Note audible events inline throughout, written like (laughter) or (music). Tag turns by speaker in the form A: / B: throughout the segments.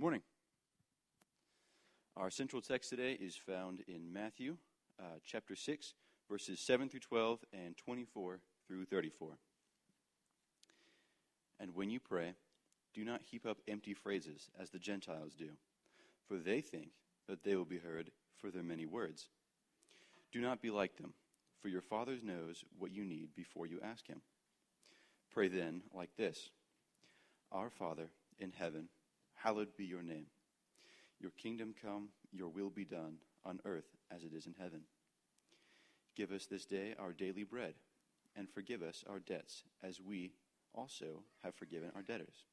A: Good morning. Our central text today is found in Matthew uh, chapter 6, verses 7 through 12 and 24 through 34. And when you pray, do not heap up empty phrases as the Gentiles do, for they think that they will be heard for their many words. Do not be like them, for your Father knows what you need before you ask Him. Pray then like this Our Father in heaven, hallowed be your name. Your kingdom come, your will be done, on earth as it is in heaven. Give us this day our daily bread, and forgive us our debts, as we also have forgiven our debtors.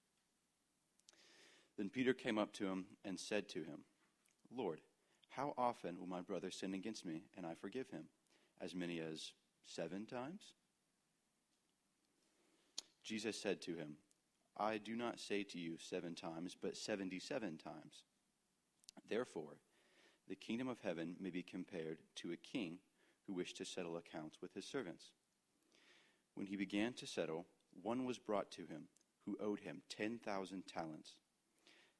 A: Then Peter came up to him and said to him, Lord, how often will my brother sin against me, and I forgive him? As many as seven times? Jesus said to him, I do not say to you seven times, but seventy seven times. Therefore, the kingdom of heaven may be compared to a king who wished to settle accounts with his servants. When he began to settle, one was brought to him who owed him 10,000 talents.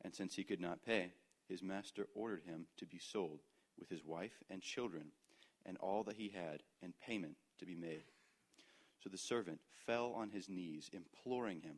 A: And since he could not pay, his master ordered him to be sold with his wife and children and all that he had, and payment to be made. So the servant fell on his knees, imploring him,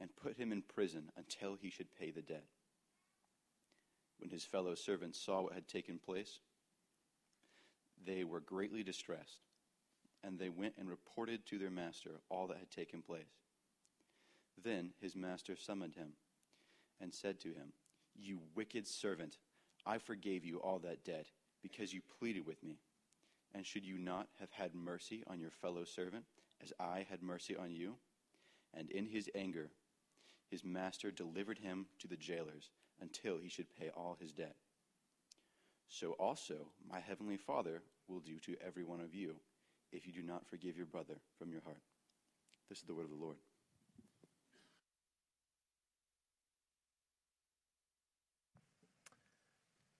A: and put him in prison until he should pay the debt. When his fellow servants saw what had taken place, they were greatly distressed, and they went and reported to their master all that had taken place. Then his master summoned him and said to him, You wicked servant, I forgave you all that debt because you pleaded with me. And should you not have had mercy on your fellow servant as I had mercy on you? And in his anger, his master delivered him to the jailers until he should pay all his debt. So also my heavenly Father will do to every one of you if you do not forgive your brother from your heart. This is the word of the Lord.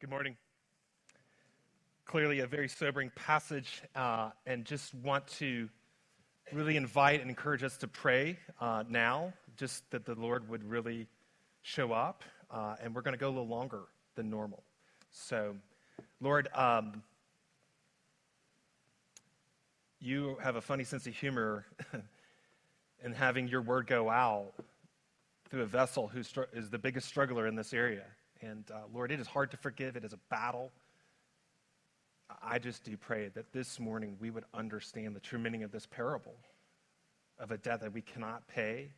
B: Good morning. Clearly, a very sobering passage, uh, and just want to really invite and encourage us to pray uh, now, just that the Lord would really show up uh, and we're going to go a little longer than normal. So, Lord, um, you have a funny sense of humor (laughs) in having your word go out through a vessel who str- is the biggest struggler in this area. And uh, Lord, it is hard to forgive, it is a battle. I just do pray that this morning we would understand the true meaning of this parable of a debt that we cannot pay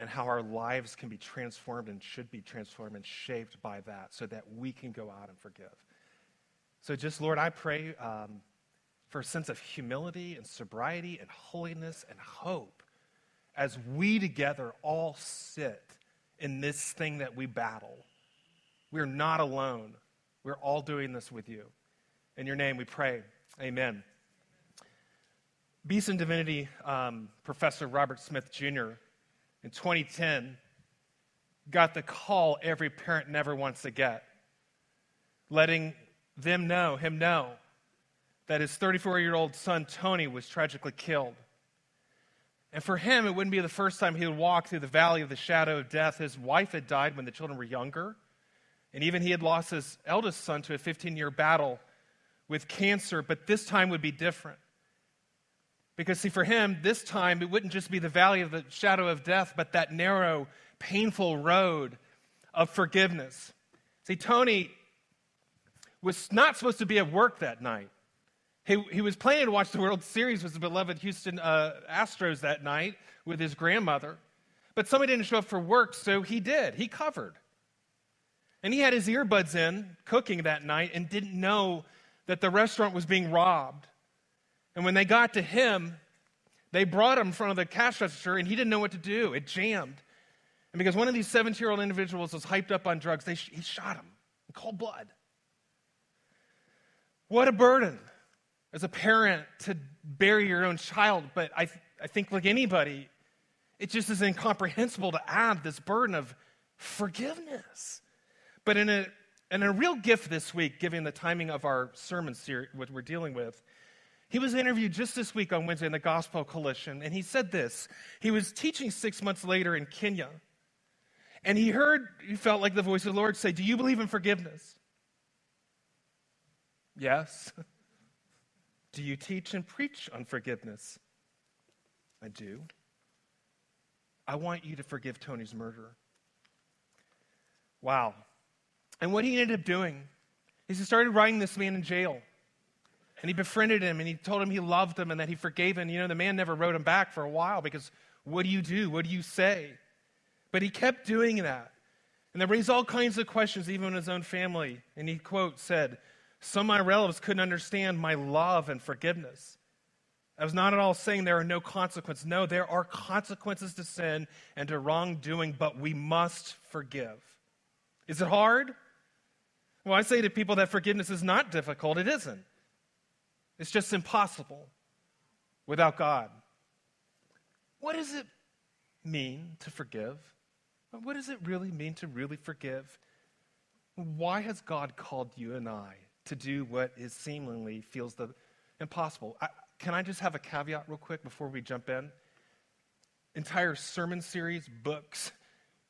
B: and how our lives can be transformed and should be transformed and shaped by that so that we can go out and forgive. So, just Lord, I pray um, for a sense of humility and sobriety and holiness and hope as we together all sit in this thing that we battle. We're not alone. We're all doing this with you. In your name we pray. Amen. Beeson Divinity um, professor Robert Smith Jr in 2010 got the call every parent never wants to get, letting them know, him know, that his 34 year old son Tony was tragically killed. And for him, it wouldn't be the first time he would walk through the valley of the shadow of death. His wife had died when the children were younger. And even he had lost his eldest son to a 15 year battle with cancer, but this time would be different. Because, see, for him, this time it wouldn't just be the valley of the shadow of death, but that narrow, painful road of forgiveness. See, Tony was not supposed to be at work that night. He, he was planning to watch the World Series with the beloved Houston uh, Astros that night with his grandmother. But somebody didn't show up for work, so he did. He covered. And he had his earbuds in cooking that night and didn't know that the restaurant was being robbed. And when they got to him, they brought him in front of the cash register and he didn't know what to do. It jammed. And because one of these 17 year old individuals was hyped up on drugs, they, he shot him in cold blood. What a burden as a parent to bury your own child. But I, I think, like anybody, it just is incomprehensible to add this burden of forgiveness. But in a, in a real gift this week, given the timing of our sermon series, what we're dealing with, he was interviewed just this week on Wednesday in the Gospel Coalition, and he said this. He was teaching six months later in Kenya, and he heard, he felt like the voice of the Lord say, Do you believe in forgiveness? Yes. (laughs) do you teach and preach on forgiveness? I do. I want you to forgive Tony's murderer. Wow. And what he ended up doing is he started writing this man in jail. And he befriended him and he told him he loved him and that he forgave him. You know, the man never wrote him back for a while because what do you do? What do you say? But he kept doing that. And that raised all kinds of questions, even in his own family. And he, quote, said, Some of my relatives couldn't understand my love and forgiveness. I was not at all saying there are no consequences. No, there are consequences to sin and to wrongdoing, but we must forgive. Is it hard? Well, I say to people that forgiveness is not difficult. It isn't. It's just impossible without God. What does it mean to forgive? What does it really mean to really forgive? Why has God called you and I to do what is seemingly feels the impossible? I, can I just have a caveat real quick before we jump in? Entire sermon series, books,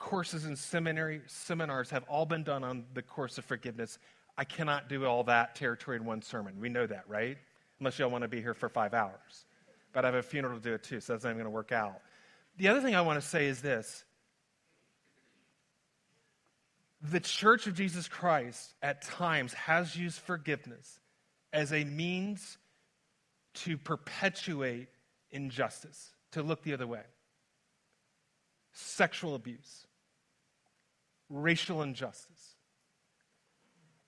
B: courses in seminary, seminars have all been done on the course of forgiveness. I cannot do all that territory in one sermon. We know that, right? Unless y'all want to be here for five hours. But I have a funeral to do it too, so that's not going to work out. The other thing I want to say is this the Church of Jesus Christ at times has used forgiveness as a means to perpetuate injustice, to look the other way. Sexual abuse, racial injustice.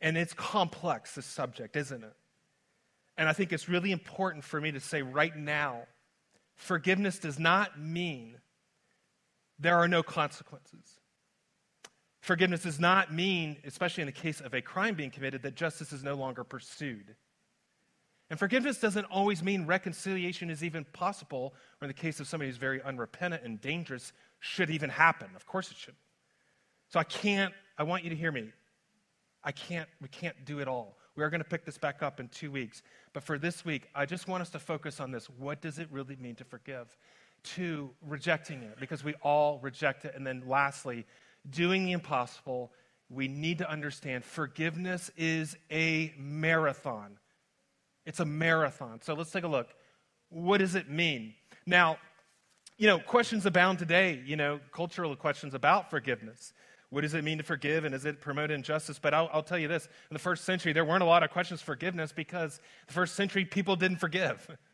B: And it's complex, this subject, isn't it? And I think it's really important for me to say right now forgiveness does not mean there are no consequences. Forgiveness does not mean, especially in the case of a crime being committed, that justice is no longer pursued. And forgiveness doesn't always mean reconciliation is even possible, or in the case of somebody who's very unrepentant and dangerous, should even happen. Of course it should. So I can't, I want you to hear me. I can't, we can't do it all. We are going to pick this back up in two weeks. But for this week, I just want us to focus on this. What does it really mean to forgive? Two, rejecting it, because we all reject it. And then lastly, doing the impossible. We need to understand forgiveness is a marathon. It's a marathon. So let's take a look. What does it mean? Now, you know, questions abound today, you know, cultural questions about forgiveness. What does it mean to forgive and does it promote injustice? But I'll, I'll, tell you this in the first century, there weren't a lot of questions forgiveness because the first century people didn't forgive. (laughs)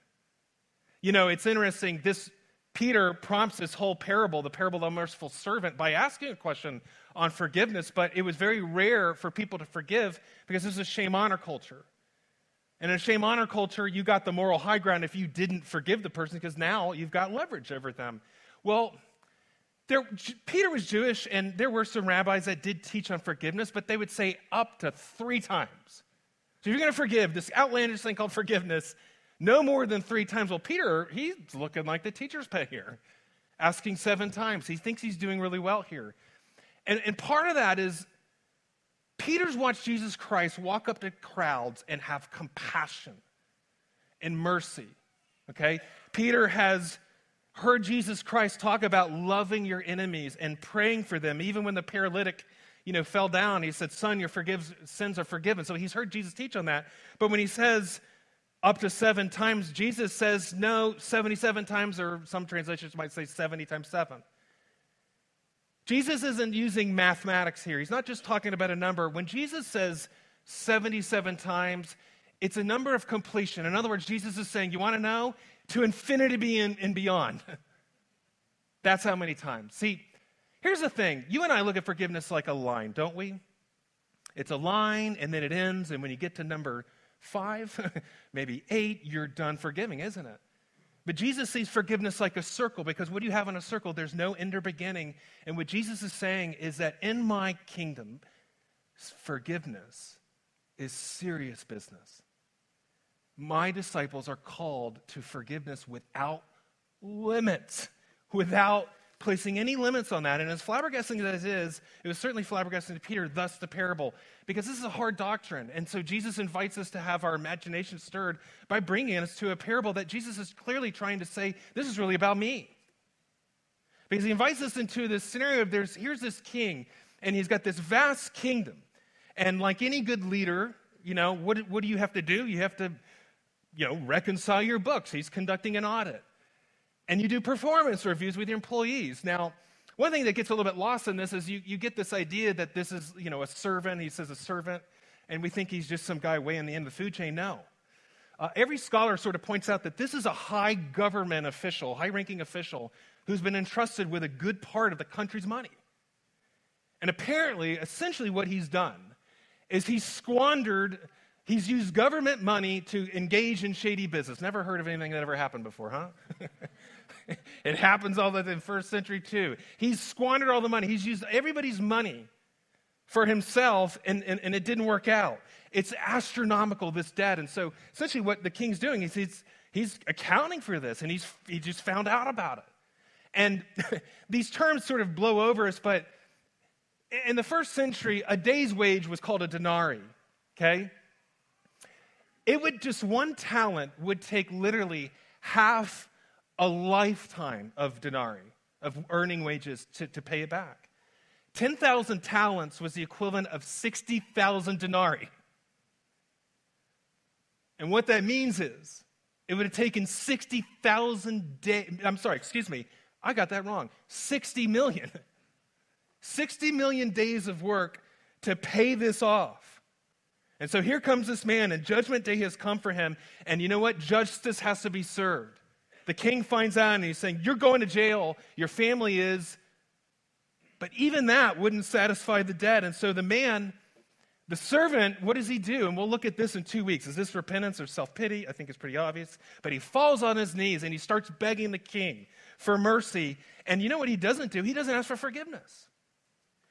B: You know, it's interesting. This Peter prompts this whole parable, the parable of the merciful servant, by asking a question on forgiveness, but it was very rare for people to forgive because this is a shame honor culture. And in a shame honor culture, you got the moral high ground if you didn't forgive the person because now you've got leverage over them. Well, there, Peter was Jewish, and there were some rabbis that did teach on forgiveness, but they would say up to three times. So if you're going to forgive this outlandish thing called forgiveness, no more than three times. Well, Peter, he's looking like the teacher's pet here, asking seven times. He thinks he's doing really well here. And, and part of that is Peter's watched Jesus Christ walk up to crowds and have compassion and mercy. Okay? Peter has heard Jesus Christ talk about loving your enemies and praying for them. Even when the paralytic, you know, fell down, he said, Son, your forgives, sins are forgiven. So he's heard Jesus teach on that. But when he says up to seven times, Jesus says no, 77 times, or some translations might say 70 times seven. Jesus isn't using mathematics here. He's not just talking about a number. When Jesus says 77 times, it's a number of completion. In other words, Jesus is saying, You want to know? To infinity and beyond. (laughs) That's how many times. See, here's the thing you and I look at forgiveness like a line, don't we? It's a line and then it ends, and when you get to number five, (laughs) maybe eight, you're done forgiving, isn't it? But Jesus sees forgiveness like a circle because what do you have in a circle? There's no end or beginning. And what Jesus is saying is that in my kingdom, forgiveness is serious business. My disciples are called to forgiveness without limits, without placing any limits on that. And as flabbergasting as it is, it was certainly flabbergasting to Peter, thus the parable, because this is a hard doctrine. And so Jesus invites us to have our imagination stirred by bringing us to a parable that Jesus is clearly trying to say, this is really about me. Because he invites us into this scenario of there's, here's this king, and he's got this vast kingdom. And like any good leader, you know, what, what do you have to do? You have to, you know, reconcile your books. He's conducting an audit and you do performance reviews with your employees. Now, one thing that gets a little bit lost in this is you, you get this idea that this is, you know, a servant. He says a servant, and we think he's just some guy way in the end of the food chain. No. Uh, every scholar sort of points out that this is a high government official, high ranking official, who's been entrusted with a good part of the country's money. And apparently, essentially, what he's done is he squandered, he's used government money to engage in shady business. Never heard of anything that ever happened before, huh? (laughs) it happens all the time in first century too. He's squandered all the money. He's used everybody's money for himself, and, and, and it didn't work out. It's astronomical, this debt. And so essentially what the king's doing is he's, he's accounting for this, and he's, he just found out about it. And (laughs) these terms sort of blow over us, but in the first century, a day's wage was called a denarii, okay? It would just, one talent would take literally half a lifetime of denarii, of earning wages to, to pay it back. 10,000 talents was the equivalent of 60,000 denarii. And what that means is, it would have taken 60,000 days. I'm sorry, excuse me, I got that wrong. 60 million. (laughs) 60 million days of work to pay this off. And so here comes this man, and judgment day has come for him. And you know what? Justice has to be served. The king finds out and he's saying, You're going to jail. Your family is. But even that wouldn't satisfy the dead. And so the man, the servant, what does he do? And we'll look at this in two weeks. Is this repentance or self pity? I think it's pretty obvious. But he falls on his knees and he starts begging the king for mercy. And you know what he doesn't do? He doesn't ask for forgiveness.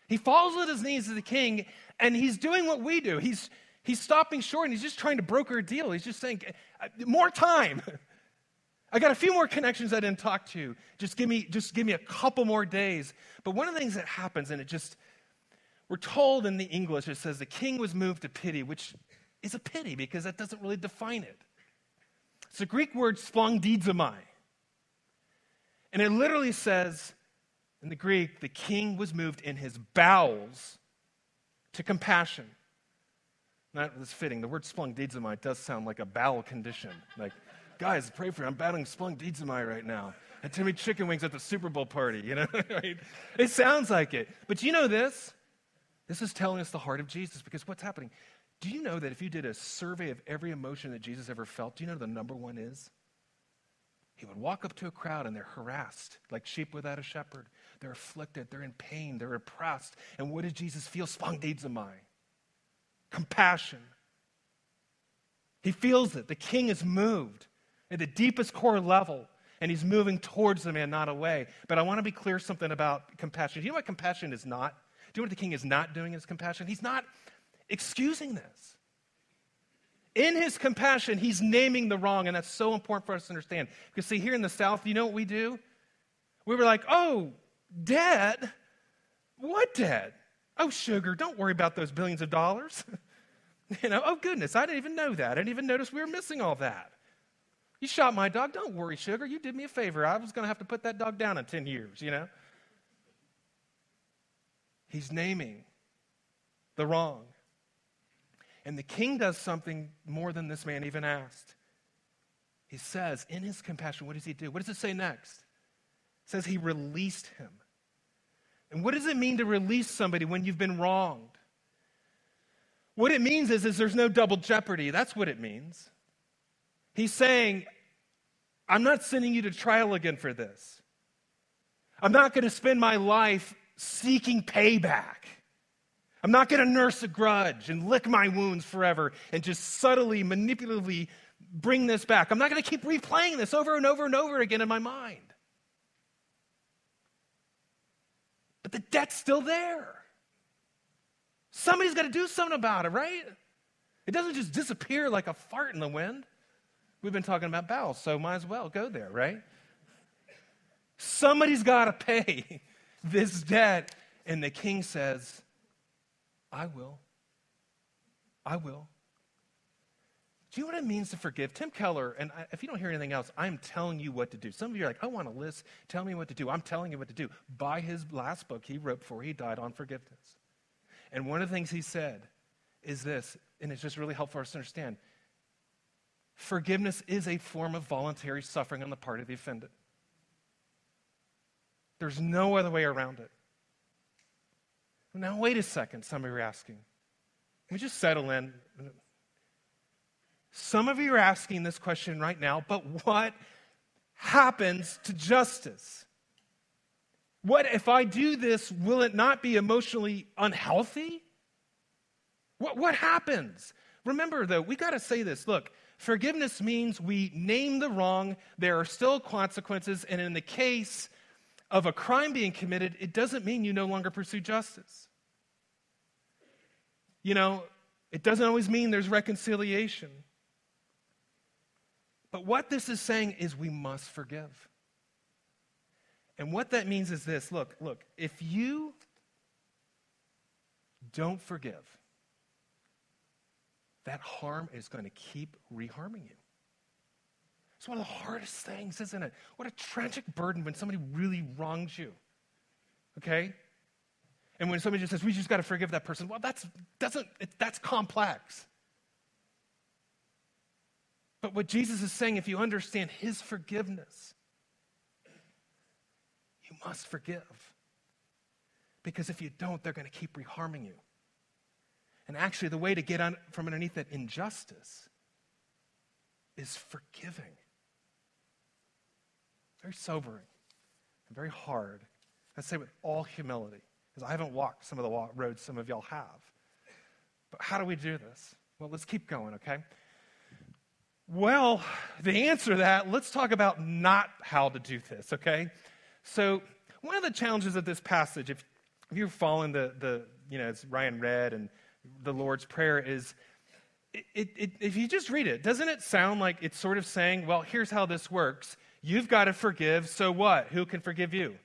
B: He falls on his knees to the king and he's doing what we do. He's, he's stopping short and he's just trying to broker a deal. He's just saying, uh, More time. (laughs) I got a few more connections I didn't talk to. Just give me, just give me a couple more days. But one of the things that happens, and it just, we're told in the English, it says the king was moved to pity, which is a pity because that doesn't really define it. It's the Greek word splongdizomai. And it literally says in the Greek, the king was moved in his bowels to compassion. Not as fitting. The word splongdizomai does sound like a bowel condition. Like, guys, pray for me. I'm battling splungdizomai right now. And Timmy chicken wings at the Super Bowl party, you know? (laughs) It sounds like it. But you know this? This is telling us the heart of Jesus because what's happening? Do you know that if you did a survey of every emotion that Jesus ever felt, do you know the number one is? He would walk up to a crowd and they're harassed, like sheep without a shepherd. They're afflicted, they're in pain, they're oppressed. And what did Jesus feel? Splungdizomai. Compassion. He feels it. The king is moved at the deepest core level, and he's moving towards the man, not away. But I want to be clear something about compassion. Do you know what compassion is not? Do you know what the king is not doing in his compassion? He's not excusing this. In his compassion, he's naming the wrong, and that's so important for us to understand. Because, see, here in the South, you know what we do? We were like, oh, debt? What debt? Oh, sugar, don't worry about those billions of dollars. (laughs) you know, oh, goodness, I didn't even know that. I didn't even notice we were missing all that. You shot my dog. Don't worry, sugar. You did me a favor. I was going to have to put that dog down in 10 years, you know? He's naming the wrong. And the king does something more than this man even asked. He says, in his compassion, what does he do? What does it say next? It says he released him. And what does it mean to release somebody when you've been wronged? What it means is, is there's no double jeopardy. That's what it means. He's saying, I'm not sending you to trial again for this. I'm not going to spend my life seeking payback. I'm not going to nurse a grudge and lick my wounds forever and just subtly, manipulatively bring this back. I'm not going to keep replaying this over and over and over again in my mind. But the debt's still there. Somebody's got to do something about it, right? It doesn't just disappear like a fart in the wind. We've been talking about bowels, so might as well go there, right? Somebody's got to pay (laughs) this debt. And the king says, I will. I will. Do you know what it means to forgive? Tim Keller, and I, if you don't hear anything else, I'm telling you what to do. Some of you are like, I want a list. Tell me what to do. I'm telling you what to do. Buy his last book he wrote before he died on forgiveness. And one of the things he said is this, and it's just really helpful for us to understand forgiveness is a form of voluntary suffering on the part of the offended. There's no other way around it. Now, wait a second, some of you are asking. Let me just settle in. Some of you are asking this question right now, but what happens to justice? What if I do this, will it not be emotionally unhealthy? What, what happens? Remember, though, we got to say this. Look, forgiveness means we name the wrong, there are still consequences, and in the case of a crime being committed, it doesn't mean you no longer pursue justice. You know, it doesn't always mean there's reconciliation. But what this is saying is we must forgive. And what that means is this look, look, if you don't forgive, that harm is going to keep reharming you. It's one of the hardest things, isn't it? What a tragic burden when somebody really wrongs you. Okay? And when somebody just says, we just got to forgive that person, well, that's, doesn't, it, that's complex. But what Jesus is saying, if you understand his forgiveness, you must forgive. Because if you don't, they're going to keep reharming you. And actually, the way to get on, from underneath that injustice is forgiving. Very sobering and very hard. I say with all humility, because I haven't walked some of the roads some of y'all have. But how do we do this? Well, let's keep going, okay? Well, the answer to that, let's talk about not how to do this, okay? So, one of the challenges of this passage, if, you're following the, the, you know, as Ryan read and the Lord's Prayer, is it, it, if you just read it, doesn't it sound like it's sort of saying, well, here's how this works. You've got to forgive, so what? Who can forgive you?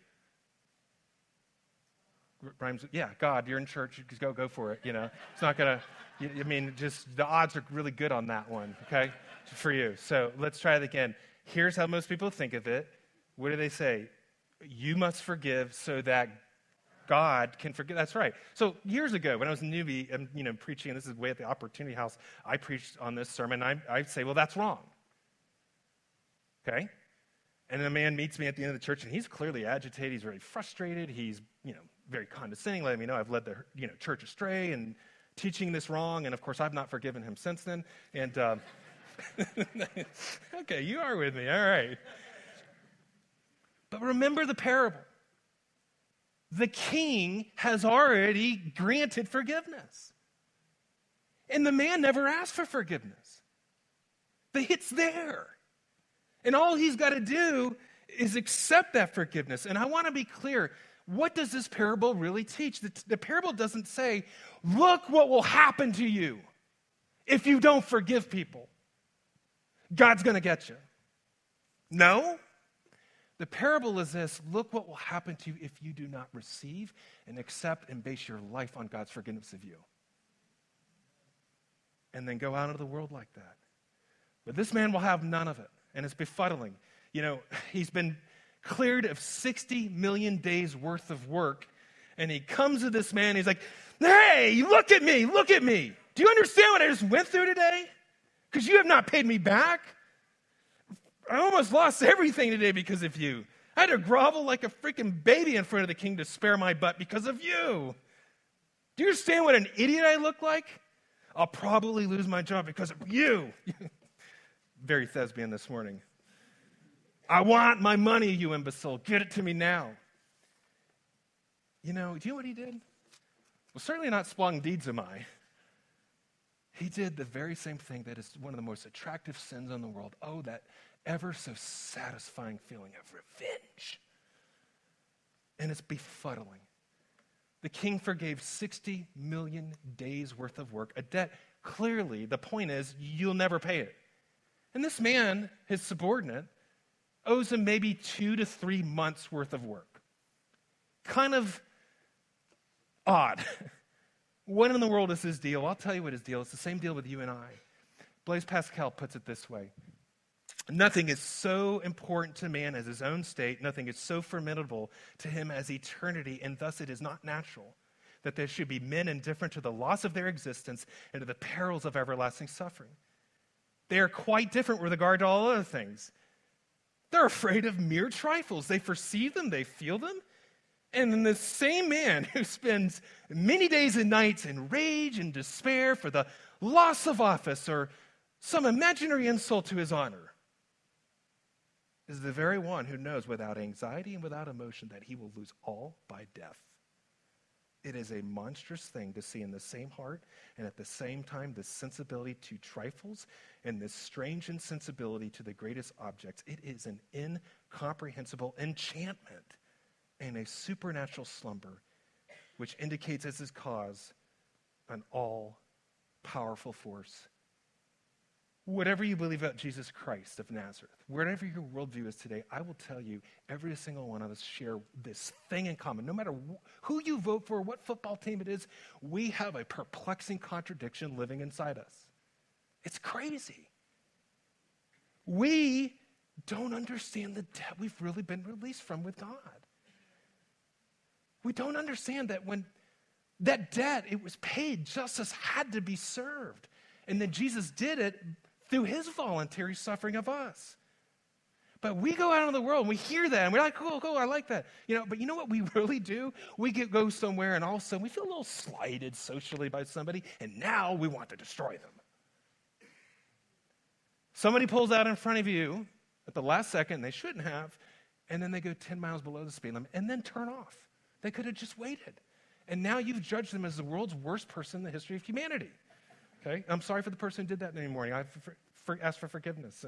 B: Rhymes, yeah, God, you're in church, go, go for it, you know. It's not going to, I mean, just the odds are really good on that one, okay, for you. So let's try it again. Here's how most people think of it. What do they say? You must forgive so that God can forgive. That's right. So years ago, when I was a newbie, and you know, preaching, this is way at the Opportunity House, I preached on this sermon. I, I'd say, well, that's wrong. Okay? And a man meets me at the end of the church, and he's clearly agitated. He's very frustrated. He's, you know, very condescending, letting me know I've led the you know, church astray and teaching this wrong. And of course, I've not forgiven him since then. And um, (laughs) okay, you are with me. All right. But remember the parable. The king has already granted forgiveness. And the man never asked for forgiveness. But it's there. And all he's got to do is accept that forgiveness. And I want to be clear what does this parable really teach? The, the, parable doesn't say, look what will happen to you if you don't forgive people. God's going to get you. No. The parable is this look what will happen to you if you do not receive and accept and base your life on God's forgiveness of you. And then go out into the world like that. But this man will have none of it, and it's befuddling. You know, he's been cleared of 60 million days worth of work. And he comes to this man, he's like, Hey, look at me, look at me. Do you understand what I just went through today? Because you have not paid me back. I almost lost everything today because of you. I had to grovel like a freaking baby in front of the king to spare my butt because of you. Do you understand what an idiot I look like? I'll probably lose my job because of you. (laughs) Very thespian this morning. I want my money, you imbecile. Get it to me now. You know, do you know what he did? Well, certainly not splung deeds am I. He did the very same thing that is one of the most attractive sins in the world. Oh, that ever so satisfying feeling of revenge. And it's befuddling. The king forgave 60 million days worth of work, a debt clearly, the point is, you'll never pay it. And this man, his subordinate, owes him maybe two to three months worth of work. Kind of odd. (laughs) what in the world is his deal? I'll tell you what his deal is. It's the same deal with you and I. Blaise Pascal puts it this way Nothing is so important to man as his own state, nothing is so formidable to him as eternity, and thus it is not natural that there should be men indifferent to the loss of their existence and to the perils of everlasting suffering. They are quite different with regard to all other things. They're afraid of mere trifles. They perceive them, they feel them. And then the same man (laughs) who spends many days and nights in rage and despair for the loss of office or some imaginary insult to his honor is the very one who knows without anxiety and without emotion that he will lose all by death. It is a monstrous thing to see in the same heart and at the same time this sensibility to trifles and this strange insensibility to the greatest objects. It is an incomprehensible enchantment and a supernatural slumber, which indicates as its cause an all powerful force whatever you believe about Jesus Christ of Nazareth, whatever your worldview is today, I will tell you every single one of us share this thing in common. No matter who you vote for, what football team it is, we have a perplexing contradiction living inside us. It's crazy. We don't understand the debt we've really been released from with God. We don't understand that when that debt, it was paid, justice had to be served. And then Jesus did it through his voluntary suffering of us. But we go out in the world and we hear that and we're like, cool, cool, I like that. You know, but you know what we (laughs) really do? We get, go somewhere and all of a sudden we feel a little slighted socially by somebody and now we want to destroy them. Somebody pulls out in front of you at the last second, they shouldn't have, and then they go 10 miles below the speed limit and then turn off. They could have just waited. And now you've judged them as the world's worst person in the history of humanity. Okay? I'm sorry for the person who did that in the morning. I for, for, ask for forgiveness.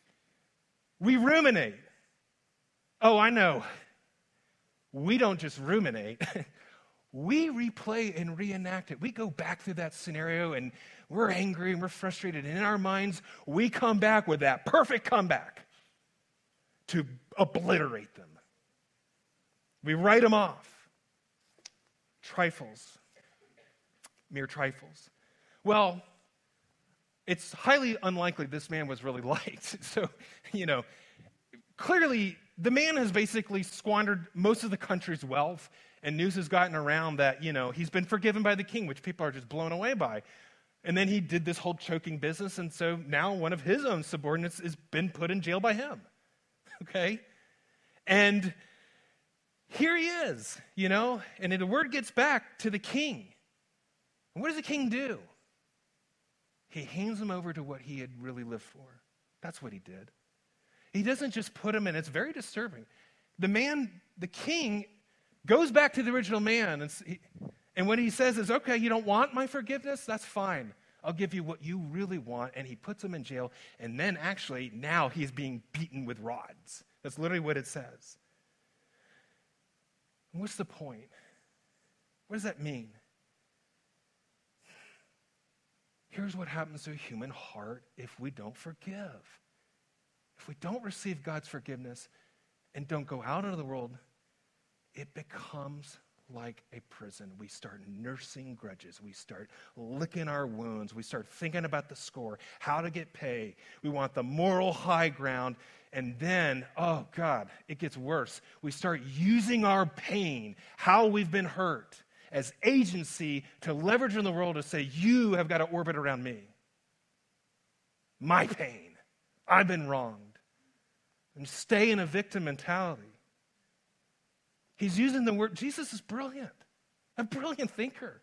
B: (laughs) we ruminate. Oh, I know. We don't just ruminate. (laughs) we replay and reenact it. We go back through that scenario and we're angry and we're frustrated. And in our minds, we come back with that perfect comeback to obliterate them. We write them off. Trifles mere trifles. Well, it's highly unlikely this man was really (laughs) liked. So, you know, clearly the man has basically squandered most of the country's wealth, and news has gotten around that, you know, he's been forgiven by the king, which people are just blown away by. And then he did this whole choking business, and so now one of his own subordinates has been put in jail by him. (laughs) Okay? And here he is, you know, and the word gets back to the king. And what does the king do? He hands him over to what he had really lived for. That's what he did. He doesn't just put him in, it's very disturbing. The man, the king, goes back to the original man, and, he, and what he says is, okay, you don't want my forgiveness? That's fine. I'll give you what you really want. And he puts him in jail, and then actually, now he's being beaten with rods. That's literally what it says. What's the point? What does that mean? Here's what happens to a human heart if we don't forgive. If we don't receive God's forgiveness and don't go out into the world, it becomes like a prison. We start nursing grudges. We start licking our wounds. We start thinking about the score, how to get pay. We want the moral high ground. And then, oh God, it gets worse. We start using our pain, how we've been hurt, as agency to leverage in the world to say, you have got to orbit around me. My pain. I've been wronged. And stay in a victim mentality. He's using the word, Jesus is brilliant, a brilliant thinker.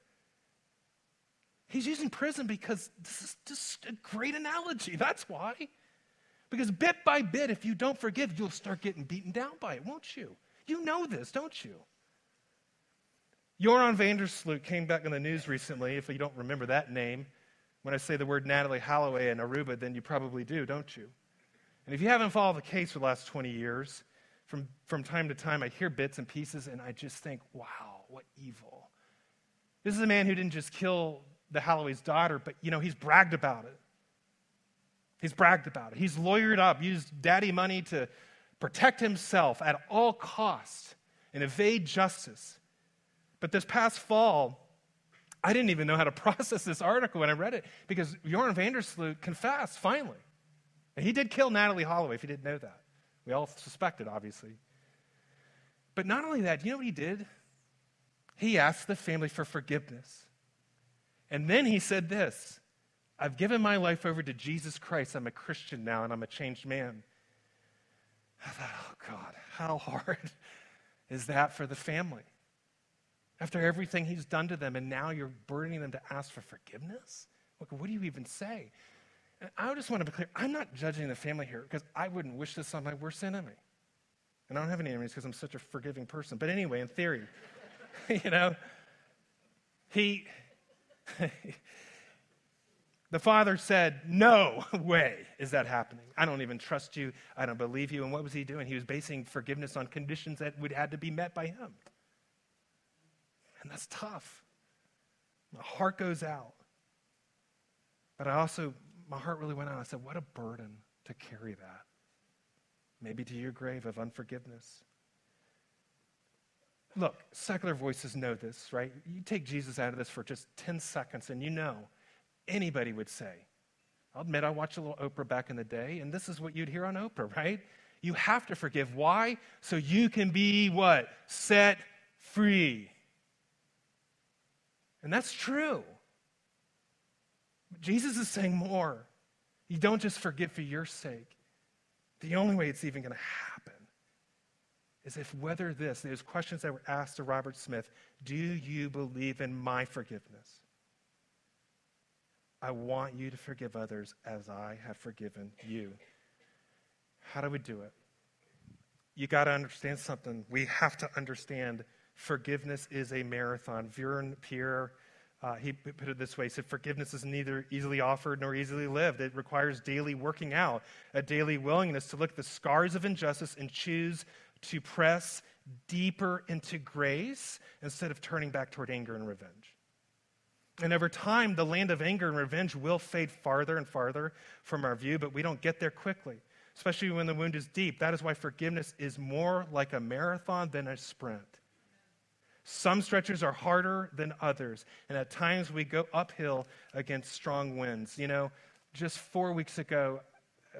B: He's using prison because this is just a great analogy. That's why. Because bit by bit, if you don't forgive, you'll start getting beaten down by it, won't you? You know this, don't you? Joran van der Sloot came back in the news recently, if you don't remember that name. When I say the word Natalee Holloway in Aruba, then you probably do, don't you? And if you haven't followed the case for the last 20 years, from, from time to time I hear bits and pieces and I just think, wow, what evil. This is a man who didn't just kill the Holloway's daughter, but you know, he's bragged about it. He's bragged about it. He's lawyered up, used daddy money to protect himself at all costs and evade justice. But this past fall, I didn't even know how to (laughs) process this article when I read it because Joran van der Sloot confessed finally. And he did kill Natalee Holloway, if you didn't know that. We all suspected, obviously. But not only that, you know what he did? He asked the family for forgiveness. And then he said this I've given my life over to Jesus Christ. I'm a Christian now and I'm a changed man. I thought, oh God, how hard (laughs) is that for the family? After everything he's done to them, and now you're burdening them to ask for forgiveness? Look, what do you even say? And I just want to be clear I'm not judging the family here because I wouldn't wish this on my worst enemy. And I don't have any enemies because I'm such a forgiving person. But anyway, in theory, (laughs) you know, he, (laughs) the father said, No (laughs) way is that happening. I don't even trust you. I don't believe you. And what was he doing? He was basing forgiveness on conditions that would had to be met by him. And that's tough. My heart goes out. But I also, my heart really went out. I said, What a burden to carry that. Maybe to your grave of unforgiveness. Look, secular voices know this, right? You take Jesus out of this for just 10 seconds, and you know anybody would say, I'll admit I watched a little Oprah back in the day, and this is what you'd hear on Oprah, right? You have to forgive. Why? So you can be what? Set free. And that's true. But Jesus is saying more. You don't just forgive for your sake. The only way it's even going to happen is if whether this, those questions that were asked to Robert Smith, do you believe in my forgiveness? I want you to forgive others as I have forgiven you. How do we do it? You got to understand something. We have to understand forgiveness is a marathon. Vermon Pierre, uh, he put it this way: he said, "Forgiveness is neither easily offered nor easily lived. It requires daily working out, a daily willingness to look at the scars of injustice and choose to press deeper into grace instead of turning back toward anger and revenge." And over time, the land of anger and revenge will fade farther and farther from our view, but we don't get there quickly, especially when the wound is deep. That is why forgiveness is more like a marathon than a sprint. Some stretches are harder than others, and at times we go uphill against strong winds. You know, just four weeks ago,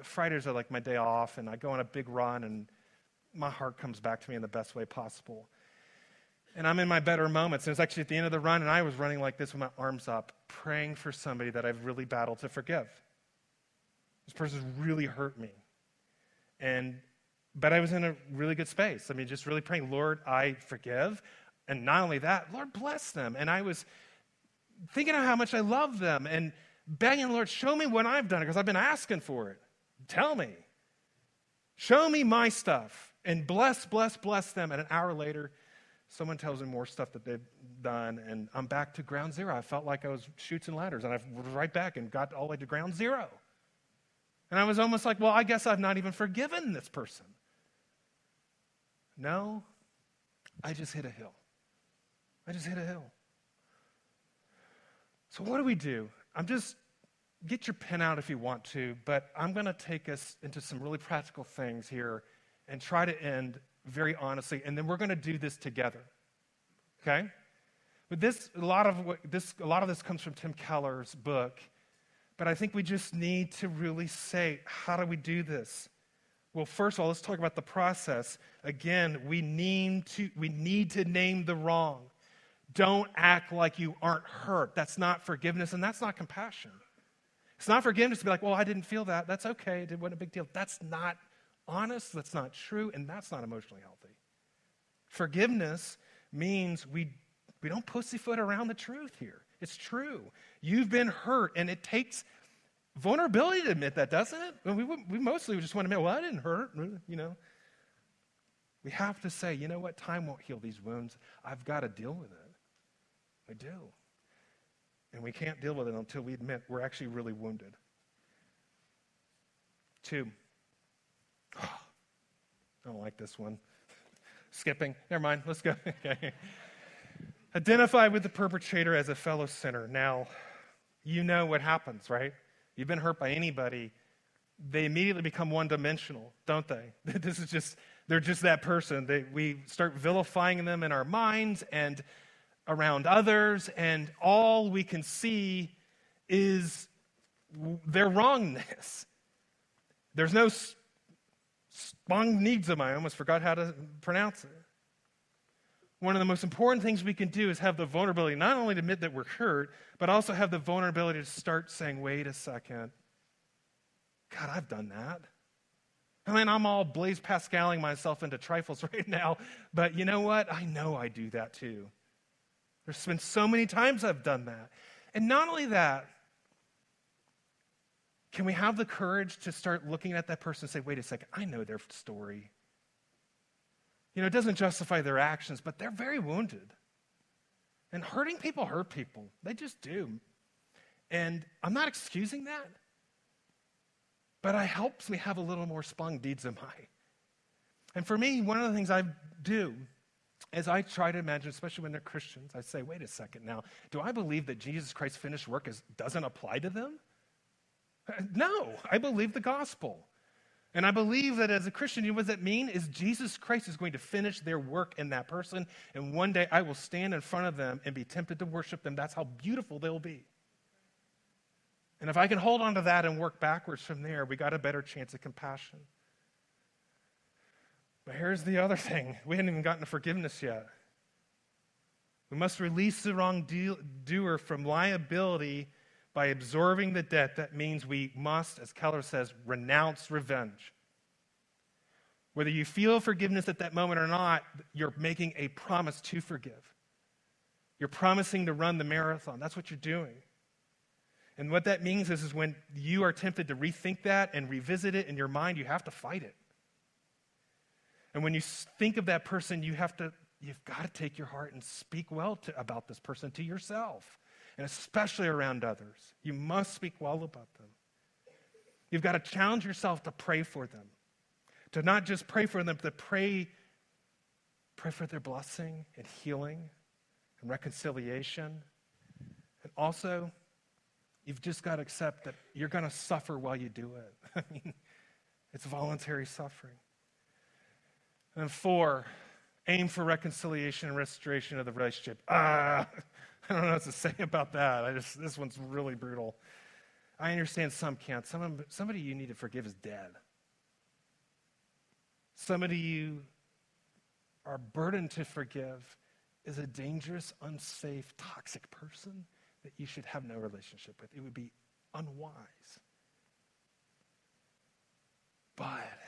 B: Fridays are like my day off, and I go on a big run, and my heart comes back to me in the best way possible and I'm in my better moments. And it was actually at the end of the run, and I was running like this with my arms up, praying for somebody that I've really battled to forgive. This person's really hurt me. And but I was in a really good space. I mean, just really praying, Lord, I forgive. And not only that, Lord, bless them. And I was thinking of how much I love them and begging, Lord, show me what I've done because I've been asking for it. Tell me. Show me my stuff and bless, bless, bless them. And an hour later, someone tells me more stuff that they've done, and I'm back to ground zero. I felt like I was Chutes and Ladders, and I was right back and got all the way to ground zero. And I was almost like, well, I guess I've not even forgiven this person. No, I just hit a hill. I just hit a hill. So, what do we do? I'm just, get your pen out if you want to, but I'm going to take us into some really practical things here and try to end very honestly, and then we're going to do this together. Okay? But this a lot of what, this a lot of this comes from Tim Keller's book. But I think we just need to really say, how do we do this? Well, first of all, let's talk about the process. Again, we need to we need to name the wrong. Don't act like you aren't hurt. That's not forgiveness and that's not compassion. It's not forgiveness to be like, well, I didn't feel that. That's okay. It wasn't a big deal. That's not honest, that's not true, and that's not emotionally healthy. Forgiveness means we, we don't pussyfoot around the truth here. It's true. You've been hurt, and it takes vulnerability to admit that, doesn't it? We, we mostly just want to admit, well, I didn't hurt, you know. We have to say, you know what? Time won't heal these wounds. I've got to deal with it. We do. And we can't deal with it until we admit we're actually really wounded. Two. I (sighs) don't like this one. Skipping. Never mind. Let's go. (laughs) okay. Identify with the perpetrator as a fellow sinner. Now, you know what happens, right? You've been hurt by anybody. They immediately become one dimensional, don't they? (laughs) this is just, they're just that person. They, we start vilifying them in our minds and around others, and all we can see is their wrongness. There's no spong needs them. I almost forgot how to pronounce it. One of the most important things we can do is have the vulnerability not only to admit that we're hurt, but also have the vulnerability to start saying, wait a second. God, I've done that. I mean, I'm all Blaise Pascaling myself into trifles (laughs) right now, but you know what? I know I do that too. There's been so many times I've done that. And not only that, can we have the courage to start looking at that person and say, wait a second, I know their story. You know, it doesn't justify their actions, but they're very wounded. And hurting people hurt people. They just do. And I'm not excusing that, but it helps me have a little more splanchnizomai. And for me, one of the things I do as I try to imagine, especially when they're Christians, I say, wait a second now, do I believe that Jesus Christ's finished work is, doesn't apply to them? (laughs) No, I believe the gospel. And I believe that as a Christian, you know what does that mean? Is Jesus Christ is going to finish their work in that person, and one day I will stand in front of them and be tempted to worship them. That's how beautiful they'll be. And if I can hold on to that and work backwards from there, we got a better chance of compassion. But here's the other (laughs) thing we hadn't even gotten to forgiveness yet. We must release the wrongdoer from liability by absorbing the debt. That means we must, as Keller says, renounce revenge. Whether you feel forgiveness at that moment or not, you're making a promise to forgive. You're promising to run the marathon. That's what you're doing. And what that means is, is when you are tempted to rethink that and revisit it in your mind, you have to fight it. And when you think of that person, you have to, you've got to take your heart and speak well to, about this person to yourself, and especially around others. You must speak well about them. You've got to challenge yourself to pray for them, to not just pray for them, but pray, pray for their blessing and healing and reconciliation. And also, you've just got to accept that you're going to suffer while you do it. (laughs) I mean, it's voluntary suffering. And four, aim for reconciliation and restoration of the relationship. Ah, I don't know what to say (laughs) about that. I just this one's really brutal. I understand some can't. Some, somebody you need to forgive is dead. Somebody you are burdened to forgive is a dangerous, unsafe, toxic person that you should have no relationship with. It would be unwise. But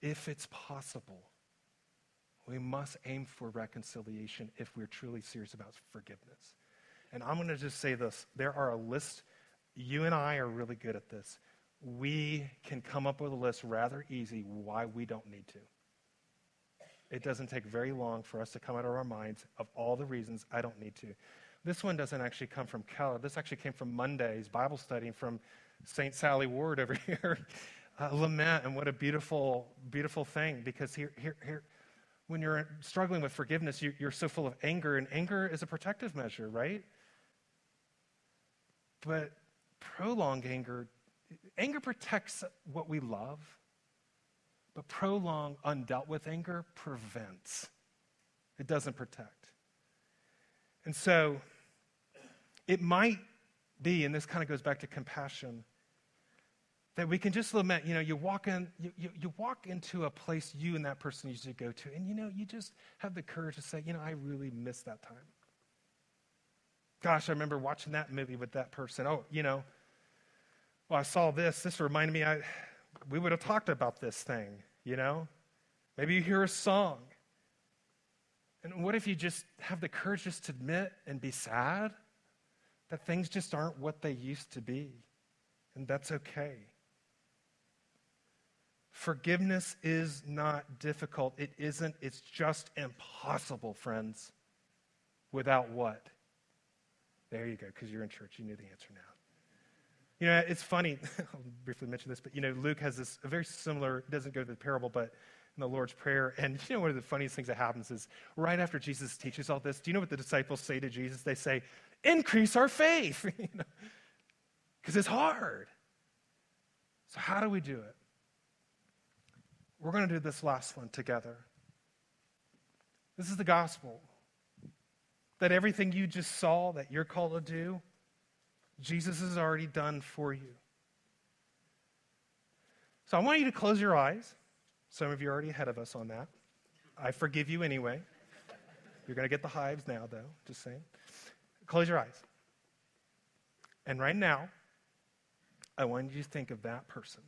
B: if it's possible, we must aim for reconciliation if we're truly serious about forgiveness. And I'm going to just say this there are a list, you and I are really good at this. We can come up with a list rather easy why we don't need to. It doesn't take very long for us to come out of our minds of all the reasons I don't need to. This one doesn't actually come from Keller. This actually came from Monday's Bible study from St. Sally Ward over (laughs) here uh, lament, and what a beautiful, beautiful thing. Because here, here, here, when you're struggling with forgiveness, you, you're so full of anger, and anger is a protective measure, right? But prolonged anger, anger protects what we love, but prolonged, undealt with anger prevents. It doesn't protect. And so, it might be, and this kind of goes back to compassion that we can just lament. You know, you walk in, you, you, you, walk into a place you and that person used to go to, and you know, you just have the courage to say, you know, I really miss that time. Gosh, I remember watching that movie with that person. Oh, you know, well, I saw this. This reminded me, I we would have talked about this thing, you know? Maybe you hear a song. And what if you just have the courage just to admit and be sad that things just aren't what they used to be? And that's okay. Forgiveness is not difficult. It isn't. It's just impossible, friends. Without what? There you go, because you're in church. You knew the answer now. You know, it's funny. (laughs) I'll briefly mention this, but you know, Luke has this a very similar. Doesn't go to the parable, but in the Lord's Prayer. And you know, one of the funniest things that happens is right after Jesus teaches all this. Do you know what the disciples say to Jesus? They say, "Increase our faith," because (laughs) you know? it's hard. So how do we do it? We're going to do this last one together. This is the gospel. That everything you just saw that you're called to do, Jesus has already done for you. So I want you to close your eyes. Some of you are already ahead of us on that. I forgive you anyway. You're going to get the hives now, though, just saying. Close your eyes. And right now, I want you to think of that person.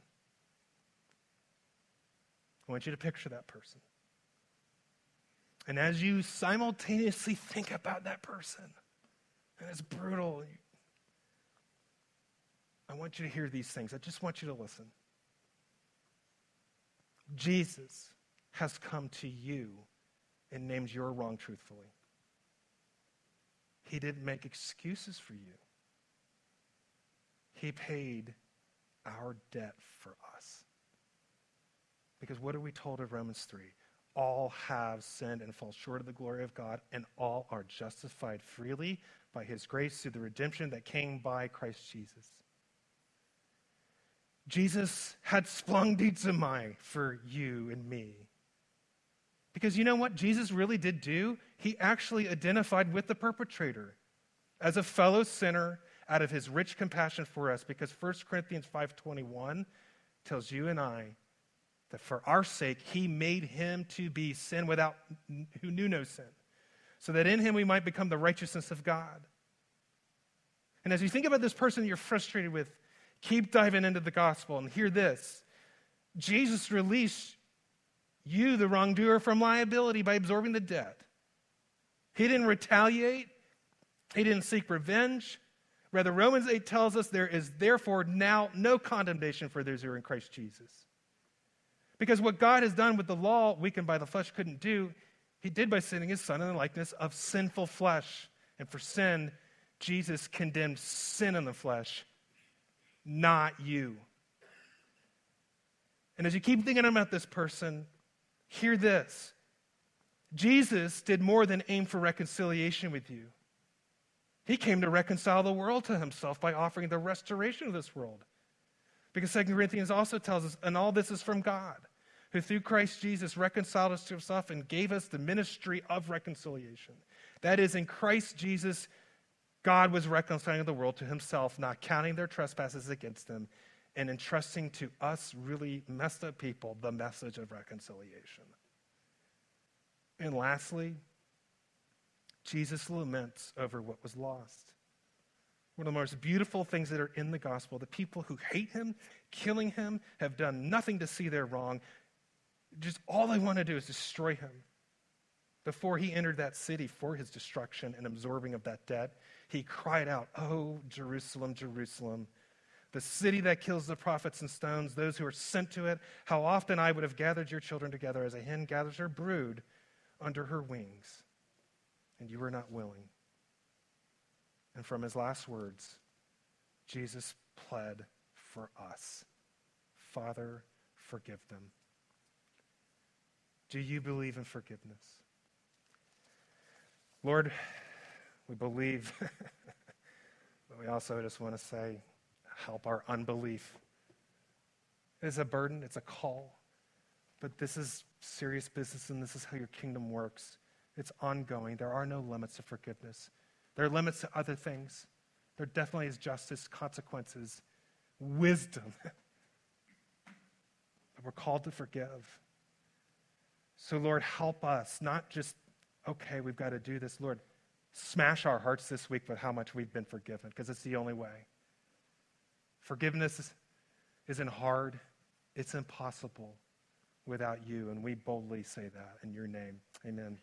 B: I want you to picture that person. And as you simultaneously think about that person, and it's brutal, I want you to hear these things. I just want you to listen. Jesus has come to you and named your wrong truthfully. He didn't make excuses for you. He paid our debt for us. Because what are we told of Romans 3? All have sinned and fall short of the glory of God, and all are justified freely by his grace through the redemption that came by Christ Jesus. Jesus had splanchnizomai for you and me. Because you know what Jesus really did do? He actually identified with the perpetrator as a fellow sinner out of his rich compassion for us because 1 Corinthians 5:21 tells you and I that for our sake he made him to be sin without who knew no sin so that in him we might become the righteousness of God. And as you think about this person you're frustrated with, keep diving into the gospel and hear this. Jesus released you, the wrongdoer, from liability by absorbing the debt. He didn't retaliate, he didn't seek revenge. Rather, Romans 8 tells us there is therefore now no condemnation for those who are in Christ Jesus. Because what God has done with the law, weakened by the flesh, couldn't do, he did by sending his son in the likeness of sinful flesh. And for sin, Jesus condemned sin in the flesh, not you. And as you keep thinking about this person, hear this Jesus did more than aim for reconciliation with you. He came to reconcile the world to himself by offering the restoration of this world. Because 2 Corinthians also tells us, and all this is from God, who through Christ Jesus reconciled us to himself and gave us the ministry of reconciliation. That is, in Christ Jesus, God was reconciling the world to himself, not counting their trespasses against them, and entrusting to us really messed up people the message of reconciliation. And lastly, Jesus laments over what was lost. One of the most beautiful things that are in the gospel the people who hate him, killing him, have done nothing to see their wrong. Just all they want to do is destroy him. Before he entered that city for his destruction and absorbing of that debt, he cried out, Oh, Jerusalem, Jerusalem, the city that kills the prophets and stones those who are sent to it. How often I would have gathered your children together as a hen gathers her brood under her wings and you were not willing. And from his last words, Jesus pled for us Father, forgive them. Do you believe in forgiveness? Lord, we believe, (laughs) but we also just want to say, help our unbelief. It is a burden, it's a call, but this is serious business, and this is how your kingdom works. It's ongoing. There are no limits to forgiveness. There are limits to other things. There definitely is justice, consequences, wisdom. (laughs) but we're called to forgive. So, Lord, help us, not just, okay, we've got to do this. Lord, smash our hearts this week with how much we've been forgiven, because it's the only way. Forgiveness isn't hard, it's impossible without you, and we boldly say that in your name. Amen.